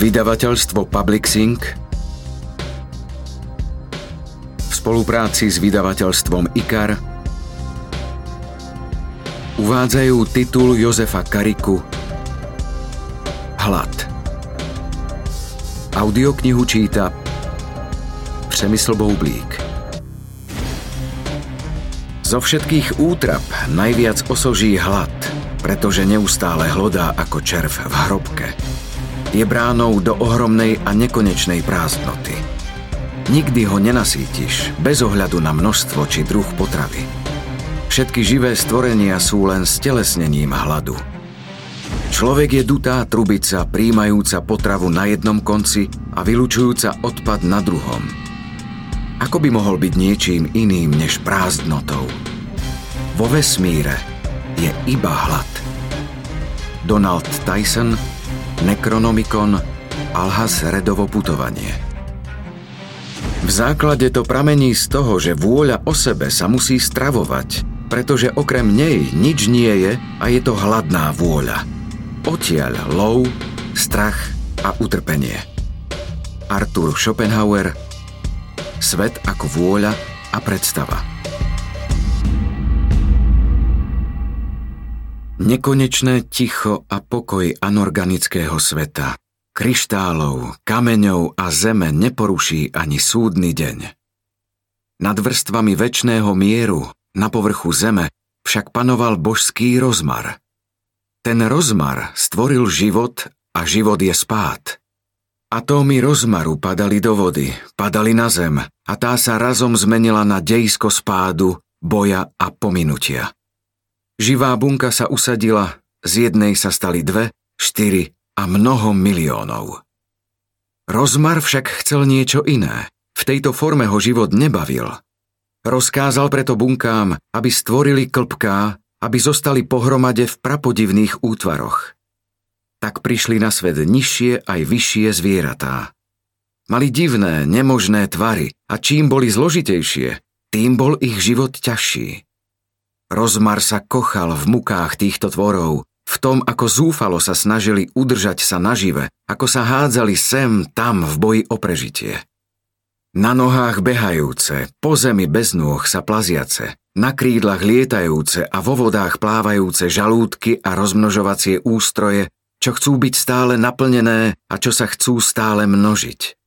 Vydavateľstvo Publixing v spolupráci s vydavateľstvom IKAR uvádzajú titul Jozefa Kariku Hlad. Audioknihu číta Přemysl Boublík. Zo všetkých útrap najviac osoží hlad, pretože neustále hlodá ako červ v hrobke – je bránou do ohromnej a nekonečnej prázdnoty. Nikdy ho nenasítiš, bez ohľadu na množstvo či druh potravy. Všetky živé stvorenia sú len stelesnením hladu. Človek je dutá trubica, príjmajúca potravu na jednom konci a vylučujúca odpad na druhom. Ako by mohol byť niečím iným než prázdnotou? Vo vesmíre je iba hlad. Donald Tyson Necronomicon Alhas Redovo putovanie. V základe to pramení z toho, že vôľa o sebe sa musí stravovať, pretože okrem nej nič nie je a je to hladná vôľa. Odtiaľ lov, strach a utrpenie. Arthur Schopenhauer Svet ako vôľa a predstava. Nekonečné ticho a pokoj anorganického sveta, kryštálov, kameňov a zeme neporuší ani súdny deň. Nad vrstvami väčšného mieru, na povrchu zeme, však panoval božský rozmar. Ten rozmar stvoril život a život je spát. Atómy rozmaru padali do vody, padali na zem a tá sa razom zmenila na dejsko spádu, boja a pominutia. Živá bunka sa usadila, z jednej sa stali dve, štyri a mnoho miliónov. Rozmar však chcel niečo iné. V tejto forme ho život nebavil. Rozkázal preto bunkám, aby stvorili klpká, aby zostali pohromade v prapodivných útvaroch. Tak prišli na svet nižšie aj vyššie zvieratá. Mali divné, nemožné tvary a čím boli zložitejšie, tým bol ich život ťažší. Rozmar sa kochal v mukách týchto tvorov, v tom, ako zúfalo sa snažili udržať sa nažive, ako sa hádzali sem, tam v boji o prežitie. Na nohách behajúce, po zemi bez nôh sa plaziace, na krídlach lietajúce a vo vodách plávajúce žalúdky a rozmnožovacie ústroje, čo chcú byť stále naplnené a čo sa chcú stále množiť.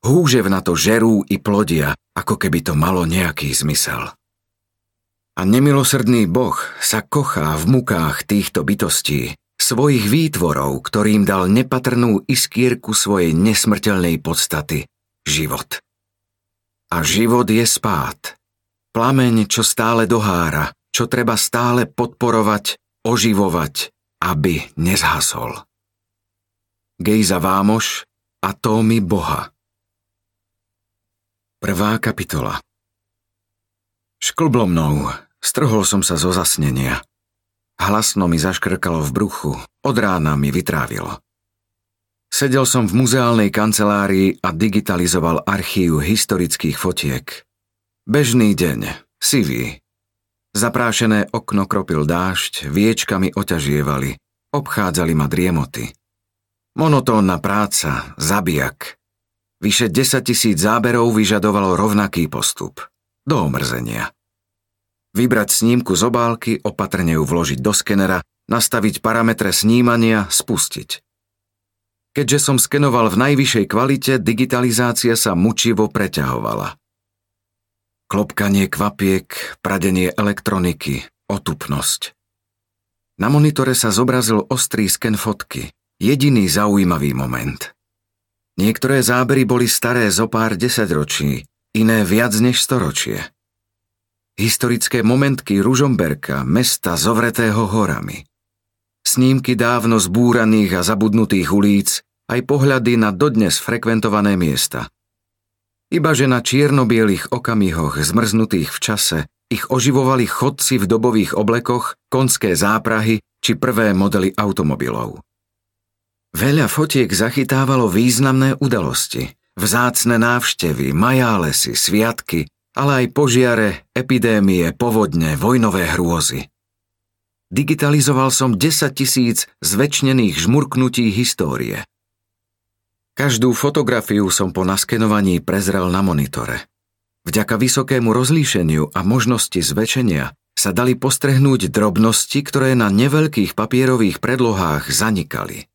Húžev na to žerú i plodia, ako keby to malo nejaký zmysel. A nemilosrdný Boh sa kochá v mukách týchto bytostí, svojich výtvorov, ktorým dal nepatrnú iskierku svojej nesmrteľnej podstaty, život. A život je spát. Plameň, čo stále dohára, čo treba stále podporovať, oživovať, aby nezhasol. Gejza Vámoš, Atómy Boha Prvá kapitola Šklblo mnou, Strhol som sa zo zasnenia. Hlasno mi zaškrkalo v bruchu, od rána mi vytrávilo. Sedel som v muzeálnej kancelárii a digitalizoval archív historických fotiek. Bežný deň, sivý. Zaprášené okno kropil dážď, viečkami oťažievali, obchádzali ma driemoty. Monotónna práca, zabijak. Vyše 10 tisíc záberov vyžadovalo rovnaký postup. Do omrzenia. Vybrať snímku z obálky, opatrne ju vložiť do skenera, nastaviť parametre snímania, spustiť. Keďže som skenoval v najvyššej kvalite, digitalizácia sa mučivo preťahovala. Klopkanie kvapiek, pradenie elektroniky, otupnosť. Na monitore sa zobrazil ostrý sken fotky, jediný zaujímavý moment. Niektoré zábery boli staré zo pár desaťročí, iné viac než storočie historické momentky Ružomberka, mesta zovretého horami. Snímky dávno zbúraných a zabudnutých ulíc, aj pohľady na dodnes frekventované miesta. Ibaže na čiernobielých okamihoch zmrznutých v čase ich oživovali chodci v dobových oblekoch, konské záprahy či prvé modely automobilov. Veľa fotiek zachytávalo významné udalosti, vzácne návštevy, majálesy, sviatky, ale aj požiare, epidémie, povodne, vojnové hrôzy. Digitalizoval som 10 tisíc zväčšnených žmurknutí histórie. Každú fotografiu som po naskenovaní prezrel na monitore. Vďaka vysokému rozlíšeniu a možnosti zväčšenia sa dali postrehnúť drobnosti, ktoré na neveľkých papierových predlohách zanikali.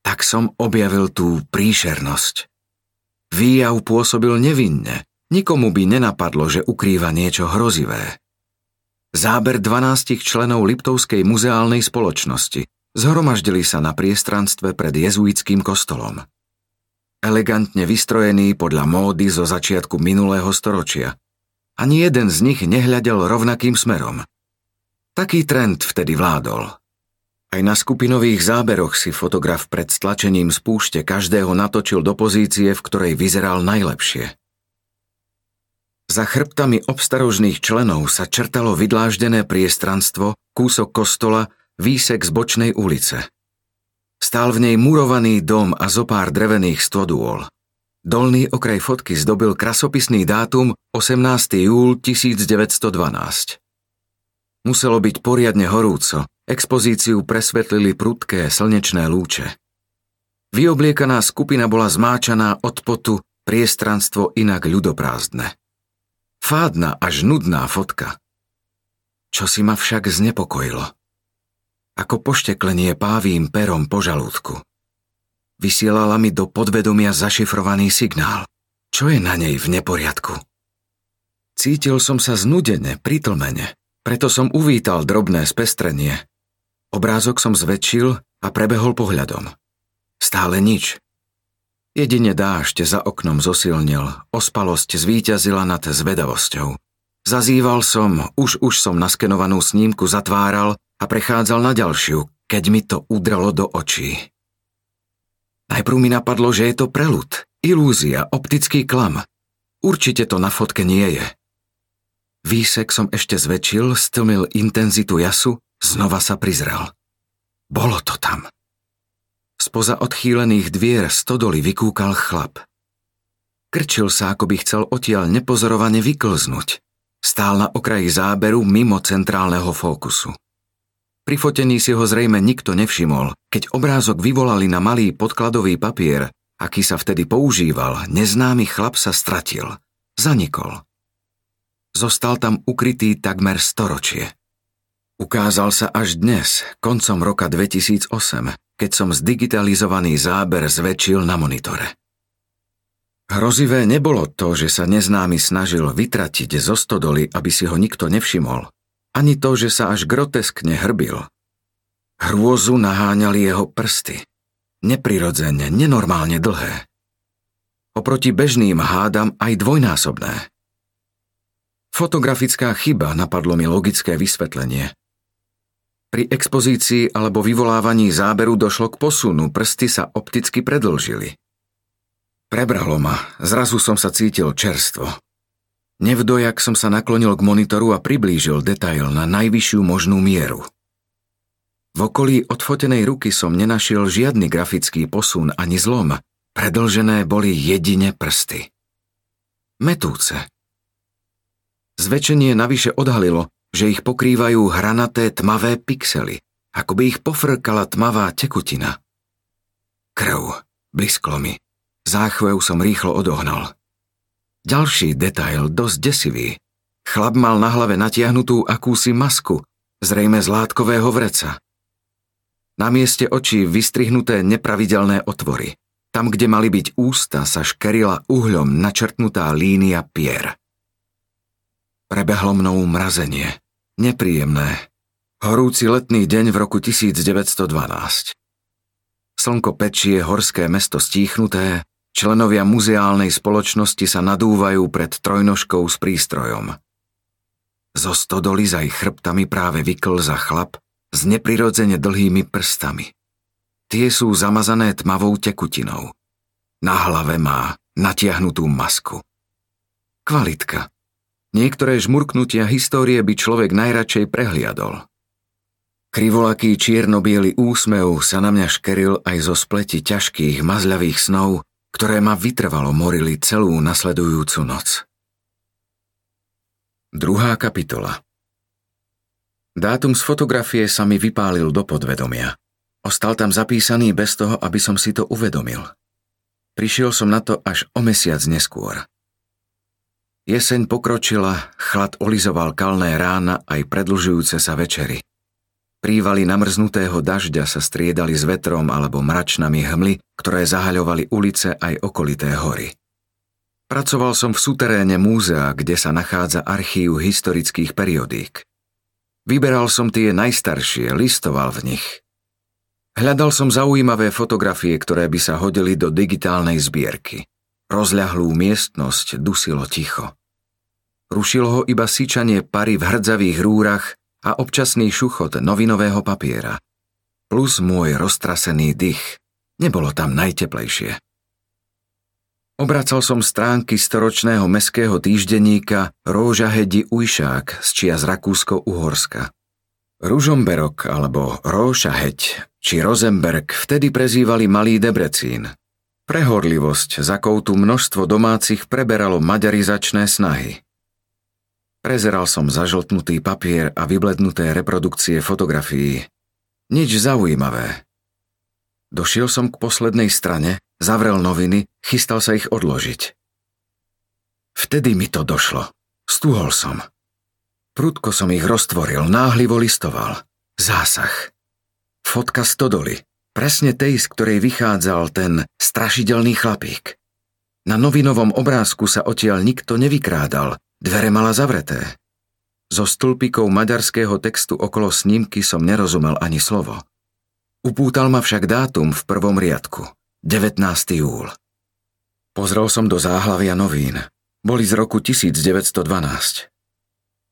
Tak som objavil tú príšernosť. Výjav pôsobil nevinne, nikomu by nenapadlo, že ukrýva niečo hrozivé. Záber 12 členov Liptovskej muzeálnej spoločnosti zhromaždili sa na priestranstve pred jezuitským kostolom. Elegantne vystrojený podľa módy zo začiatku minulého storočia. Ani jeden z nich nehľadel rovnakým smerom. Taký trend vtedy vládol. Aj na skupinových záberoch si fotograf pred stlačením spúšte každého natočil do pozície, v ktorej vyzeral najlepšie. Za chrbtami obstarožných členov sa črtalo vydláždené priestranstvo, kúsok kostola, výsek z bočnej ulice. Stál v nej murovaný dom a zopár drevených stodôl. Dolný okraj fotky zdobil krasopisný dátum 18. júl 1912. Muselo byť poriadne horúco, expozíciu presvetlili prudké slnečné lúče. Vyobliekaná skupina bola zmáčaná od potu, priestranstvo inak ľudoprázdne. Fádna až nudná fotka. Čo si ma však znepokojilo. Ako pošteklenie pávým perom po žalúdku. Vysielala mi do podvedomia zašifrovaný signál. Čo je na nej v neporiadku? Cítil som sa znudene, pritlmene, preto som uvítal drobné spestrenie. Obrázok som zväčšil a prebehol pohľadom. Stále nič. Jedine dážď za oknom zosilnil, ospalosť zvíťazila nad zvedavosťou. Zazýval som, už už som naskenovanú snímku zatváral a prechádzal na ďalšiu, keď mi to udralo do očí. Najprv mi napadlo, že je to prelud, ilúzia, optický klam. Určite to na fotke nie je. Výsek som ešte zväčšil, stlmil intenzitu jasu, znova sa prizrel. Bolo to tam. Spoza odchýlených dvier stodoly vykúkal chlap. Krčil sa, ako by chcel odtiaľ nepozorovane vyklznúť. Stál na okraji záberu mimo centrálneho fókusu. Pri fotení si ho zrejme nikto nevšimol, keď obrázok vyvolali na malý podkladový papier, aký sa vtedy používal, neznámy chlap sa stratil. Zanikol. Zostal tam ukrytý takmer storočie. Ukázal sa až dnes, koncom roka 2008, keď som zdigitalizovaný záber zväčšil na monitore. Hrozivé nebolo to, že sa neznámy snažil vytratiť zo stodoly, aby si ho nikto nevšimol, ani to, že sa až groteskne hrbil. Hrôzu naháňali jeho prsty. Neprirodzene, nenormálne dlhé. Oproti bežným hádam aj dvojnásobné. Fotografická chyba napadlo mi logické vysvetlenie – pri expozícii alebo vyvolávaní záberu došlo k posunu, prsty sa opticky predlžili. Prebralo ma, zrazu som sa cítil čerstvo. Nevdojak som sa naklonil k monitoru a priblížil detail na najvyššiu možnú mieru. V okolí odfotenej ruky som nenašiel žiadny grafický posun ani zlom, predlžené boli jedine prsty. Metúce. Zväčšenie navyše odhalilo, že ich pokrývajú hranaté tmavé pixely, ako by ich pofrkala tmavá tekutina. Krv, blisklo mi. Záchvev som rýchlo odohnal. Ďalší detail, dosť desivý. Chlap mal na hlave natiahnutú akúsi masku, zrejme z látkového vreca. Na mieste očí vystrihnuté nepravidelné otvory. Tam, kde mali byť ústa, sa škerila uhľom načrtnutá línia pier. Prebehlo mnou mrazenie. Nepríjemné. Horúci letný deň v roku 1912. Slnko pečie, horské mesto stíchnuté, členovia muzeálnej spoločnosti sa nadúvajú pred trojnožkou s prístrojom. Zo stodoly za ich chrbtami práve vyklza chlap s neprirodzene dlhými prstami. Tie sú zamazané tmavou tekutinou. Na hlave má natiahnutú masku. Kvalitka. Niektoré žmurknutia histórie by človek najradšej prehliadol. Krivolaký čierno-biely úsmev sa na mňa škeril aj zo spleti ťažkých, mazľavých snov, ktoré ma vytrvalo morili celú nasledujúcu noc. Druhá kapitola Dátum z fotografie sa mi vypálil do podvedomia. Ostal tam zapísaný bez toho, aby som si to uvedomil. Prišiel som na to až o mesiac neskôr. Jeseň pokročila, chlad olizoval kalné rána aj predlžujúce sa večery. Prívaly namrznutého dažďa sa striedali s vetrom alebo mračnami hmly, ktoré zahaľovali ulice aj okolité hory. Pracoval som v suteréne múzea, kde sa nachádza archív historických periodík. Vyberal som tie najstaršie, listoval v nich. Hľadal som zaujímavé fotografie, ktoré by sa hodili do digitálnej zbierky. Rozľahlú miestnosť dusilo ticho. Rušilo ho iba syčanie pary v hrdzavých rúrach a občasný šuchot novinového papiera. Plus môj roztrasený dých. Nebolo tam najteplejšie. Obracal som stránky storočného meského týždenníka Róža Hedi Ujšák z čia z Rakúsko-Uhorska. Ružomberok alebo Róša Heď či Rosenberg vtedy prezývali Malý Debrecín. Prehorlivosť zakoutu množstvo domácich preberalo maďarizačné snahy. Prezeral som zažltnutý papier a vyblednuté reprodukcie fotografií. Nič zaujímavé. Došiel som k poslednej strane, zavrel noviny, chystal sa ich odložiť. Vtedy mi to došlo. Stúhol som. Prudko som ich roztvoril, náhlivo listoval. Zásah. Fotka stodoly. Presne tej, z ktorej vychádzal ten strašidelný chlapík. Na novinovom obrázku sa odtiaľ nikto nevykrádal, Dvere mala zavreté. Zo stĺpikov maďarského textu okolo snímky som nerozumel ani slovo. Upútal ma však dátum v prvom riadku. 19. júl. Pozrel som do záhlavia novín. Boli z roku 1912.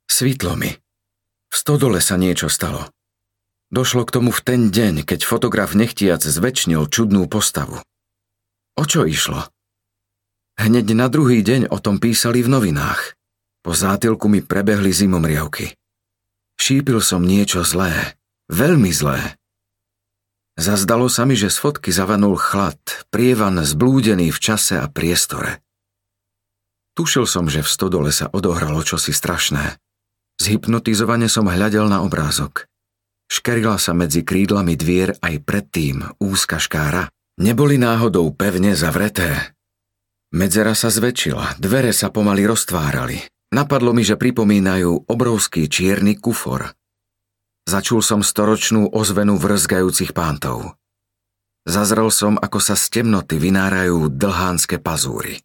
Svítlo mi. V stodole sa niečo stalo. Došlo k tomu v ten deň, keď fotograf nechtiac zväčšnil čudnú postavu. O čo išlo? Hneď na druhý deň o tom písali v novinách. Po zátilku mi prebehli zimomriavky. Šípil som niečo zlé, veľmi zlé. Zazdalo sa mi, že z fotky zavanul chlad, prievan zblúdený v čase a priestore. Tušil som, že v stodole sa odohralo čosi strašné. Zhypnotizovane som hľadel na obrázok. Škerila sa medzi krídlami dvier aj predtým úzka škára. Neboli náhodou pevne zavreté. Medzera sa zväčšila, dvere sa pomaly roztvárali. Napadlo mi, že pripomínajú obrovský čierny kufor. Začul som storočnú ozvenu vrzgajúcich pántov. Zazrel som, ako sa z temnoty vynárajú dlhánske pazúry.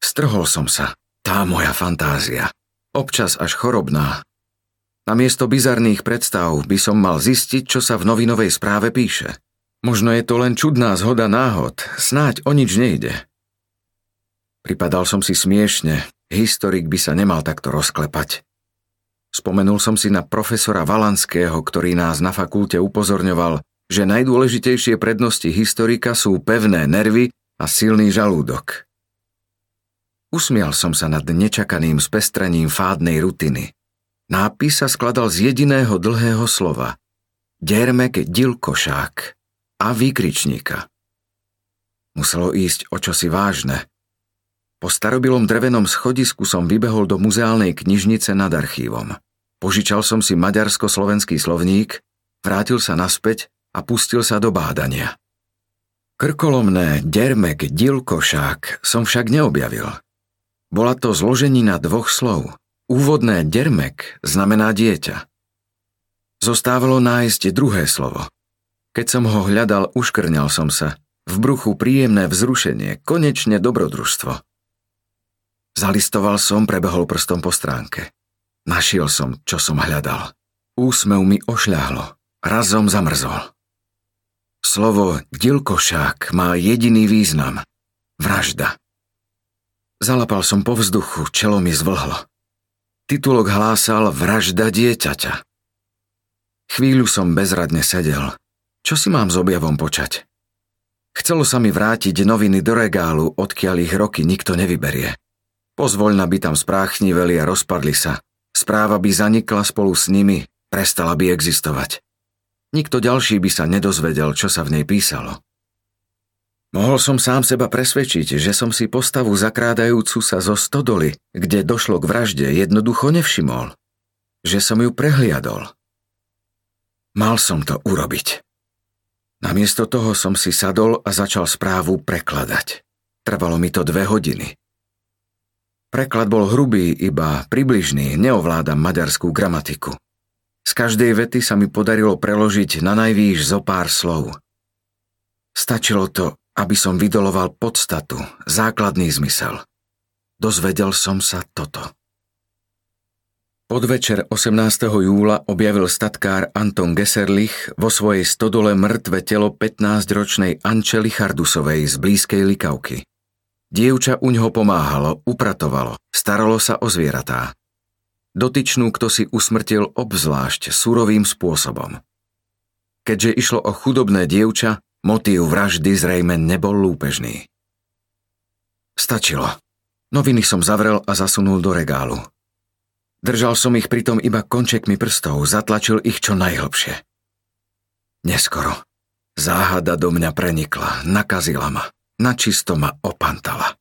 Strhol som sa. Tá moja fantázia. Občas až chorobná. Namiesto bizarných predstav by som mal zistiť, čo sa v novinovej správe píše. Možno je to len čudná zhoda náhod, snáď o nič nejde. Pripadal som si smiešne, Historik by sa nemal takto rozklepať. Spomenul som si na profesora Valanského, ktorý nás na fakulte upozorňoval, že najdôležitejšie prednosti historika sú pevné nervy a silný žalúdok. Usmial som sa nad nečakaným spestrením fádnej rutiny. Nápis sa skladal z jediného dlhého slova. Dermek Dilkošák a výkričníka. Muselo ísť o čosi vážne – po starobilom drevenom schodisku som vybehol do muzeálnej knižnice nad archívom. Požičal som si maďarsko-slovenský slovník, vrátil sa naspäť a pustil sa do bádania. Krkolomné dermek dilkošák som však neobjavil. Bola to zloženina dvoch slov. Úvodné dermek znamená dieťa. Zostávalo nájsť druhé slovo. Keď som ho hľadal, uškrňal som sa. V bruchu príjemné vzrušenie, konečne dobrodružstvo. Zalistoval som, prebehol prstom po stránke. Našiel som, čo som hľadal. Úsmev mi ošľahlo. Razom zamrzol. Slovo dilkošák má jediný význam. Vražda. Zalapal som po vzduchu, čelo mi zvlhlo. Titulok hlásal vražda dieťaťa. Chvíľu som bezradne sedel. Čo si mám s objavom počať? Chcelo sa mi vrátiť noviny do regálu, odkiaľ ich roky nikto nevyberie. Pozvoľna by tam spráchniveli a rozpadli sa. Správa by zanikla spolu s nimi, prestala by existovať. Nikto ďalší by sa nedozvedel, čo sa v nej písalo. Mohol som sám seba presvedčiť, že som si postavu zakrádajúcu sa zo stodoly, kde došlo k vražde, jednoducho nevšimol. Že som ju prehliadol. Mal som to urobiť. Namiesto toho som si sadol a začal správu prekladať. Trvalo mi to dve hodiny. Preklad bol hrubý, iba približný, neovládam maďarskú gramatiku. Z každej vety sa mi podarilo preložiť na najvýš zo pár slov. Stačilo to, aby som vydoloval podstatu, základný zmysel. Dozvedel som sa toto. Podvečer 18. júla objavil statkár Anton Geserlich vo svojej stodole mŕtve telo 15-ročnej Ančely Chardusovej z blízkej Likavky. Dievča uňho pomáhalo, upratovalo, staralo sa o zvieratá. Dotyčnú, kto si usmrtil obzvlášť surovým spôsobom. Keďže išlo o chudobné dievča, motív vraždy zrejme nebol lúpežný. Stačilo. Noviny som zavrel a zasunul do regálu. Držal som ich pritom iba končekmi prstov, zatlačil ich čo najhlbšie. Neskoro. Záhada do mňa prenikla, nakazila ma, načisto ma opantala.